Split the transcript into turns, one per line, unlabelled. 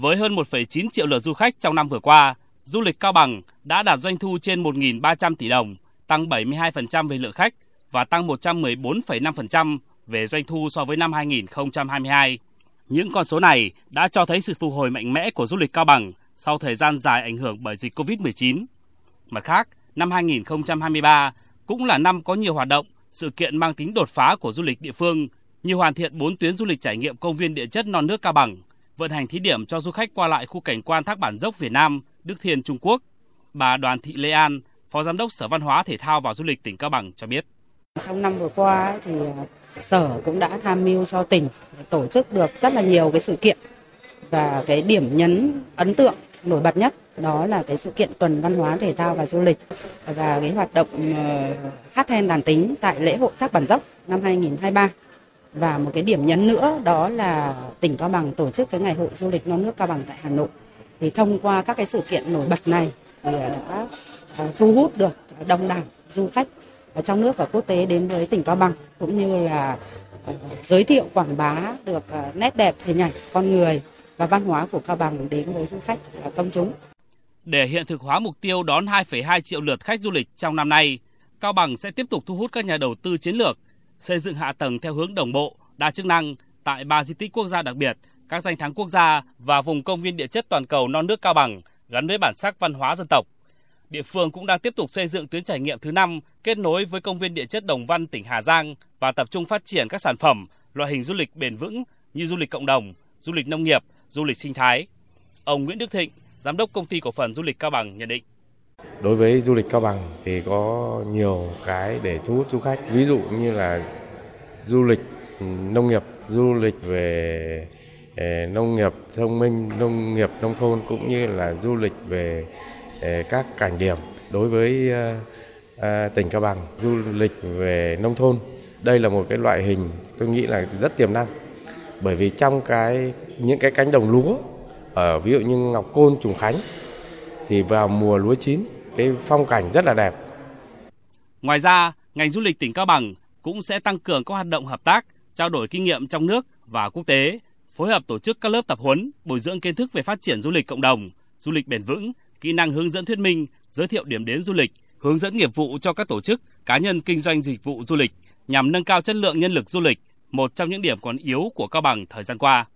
Với hơn 1,9 triệu lượt du khách trong năm vừa qua, du lịch Cao Bằng đã đạt doanh thu trên 1.300 tỷ đồng, tăng 72% về lượng khách và tăng 114,5% về doanh thu so với năm 2022. Những con số này đã cho thấy sự phục hồi mạnh mẽ của du lịch Cao Bằng sau thời gian dài ảnh hưởng bởi dịch COVID-19. Mặt khác, năm 2023 cũng là năm có nhiều hoạt động, sự kiện mang tính đột phá của du lịch địa phương, như hoàn thiện 4 tuyến du lịch trải nghiệm công viên địa chất non nước Cao Bằng, vận hành thí điểm cho du khách qua lại khu cảnh quan Thác Bản Dốc Việt Nam, Đức Thiên Trung Quốc. Bà Đoàn Thị Lê An, Phó Giám đốc Sở Văn hóa Thể thao và Du lịch tỉnh Cao Bằng cho biết.
Trong năm vừa qua thì à, Sở cũng đã tham mưu cho tỉnh tổ chức được rất là nhiều cái sự kiện và cái điểm nhấn ấn tượng nổi bật nhất đó là cái sự kiện tuần văn hóa thể thao và du lịch và cái hoạt động ờ, hát then đàn tính tại lễ hội Thác Bản Dốc năm 2023 và một cái điểm nhấn nữa đó là tỉnh Cao Bằng tổ chức cái ngày hội du lịch non nước Cao Bằng tại Hà Nội thì thông qua các cái sự kiện nổi bật này thì à, đã à, thu hút được đông đảo du khách ở trong nước và quốc tế đến với tỉnh Cao Bằng cũng như là giới thiệu quảng bá được nét đẹp hình ảnh con người và văn hóa của Cao Bằng đến với du khách và công chúng.
Để hiện thực hóa mục tiêu đón 2,2 triệu lượt khách du lịch trong năm nay, Cao Bằng sẽ tiếp tục thu hút các nhà đầu tư chiến lược, xây dựng hạ tầng theo hướng đồng bộ, đa chức năng tại ba di tích quốc gia đặc biệt, các danh thắng quốc gia và vùng công viên địa chất toàn cầu non nước Cao Bằng gắn với bản sắc văn hóa dân tộc. Địa phương cũng đang tiếp tục xây dựng tuyến trải nghiệm thứ 5 kết nối với công viên địa chất Đồng Văn tỉnh Hà Giang và tập trung phát triển các sản phẩm, loại hình du lịch bền vững như du lịch cộng đồng, du lịch nông nghiệp, du lịch sinh thái. Ông Nguyễn Đức Thịnh, Giám đốc Công ty Cổ phần Du lịch Cao Bằng nhận định.
Đối với du lịch Cao Bằng thì có nhiều cái để thu hút du khách. Ví dụ như là du lịch ừ, nông nghiệp, du lịch về ờ, nông nghiệp thông minh, nông nghiệp nông thôn cũng như là du lịch về ờ, các cảnh điểm đối với ờ, tỉnh Cao Bằng, du lịch về nông thôn. Đây là một cái loại hình tôi nghĩ là rất tiềm năng. Bởi vì trong cái những cái cánh đồng lúa ở ví dụ như Ngọc Côn, Trùng Khánh thì vào mùa lúa chín cái phong cảnh rất là đẹp.
Ngoài ra, ngành du lịch tỉnh Cao Bằng cũng sẽ tăng cường các hoạt động hợp tác, trao đổi kinh nghiệm trong nước và quốc tế, phối hợp tổ chức các lớp tập huấn, bồi dưỡng kiến thức về phát triển du lịch cộng đồng, du lịch bền vững, kỹ năng hướng dẫn thuyết minh, giới thiệu điểm đến du lịch, hướng dẫn nghiệp vụ cho các tổ chức, cá nhân kinh doanh dịch vụ du lịch nhằm nâng cao chất lượng nhân lực du lịch, một trong những điểm còn yếu của Cao Bằng thời gian qua.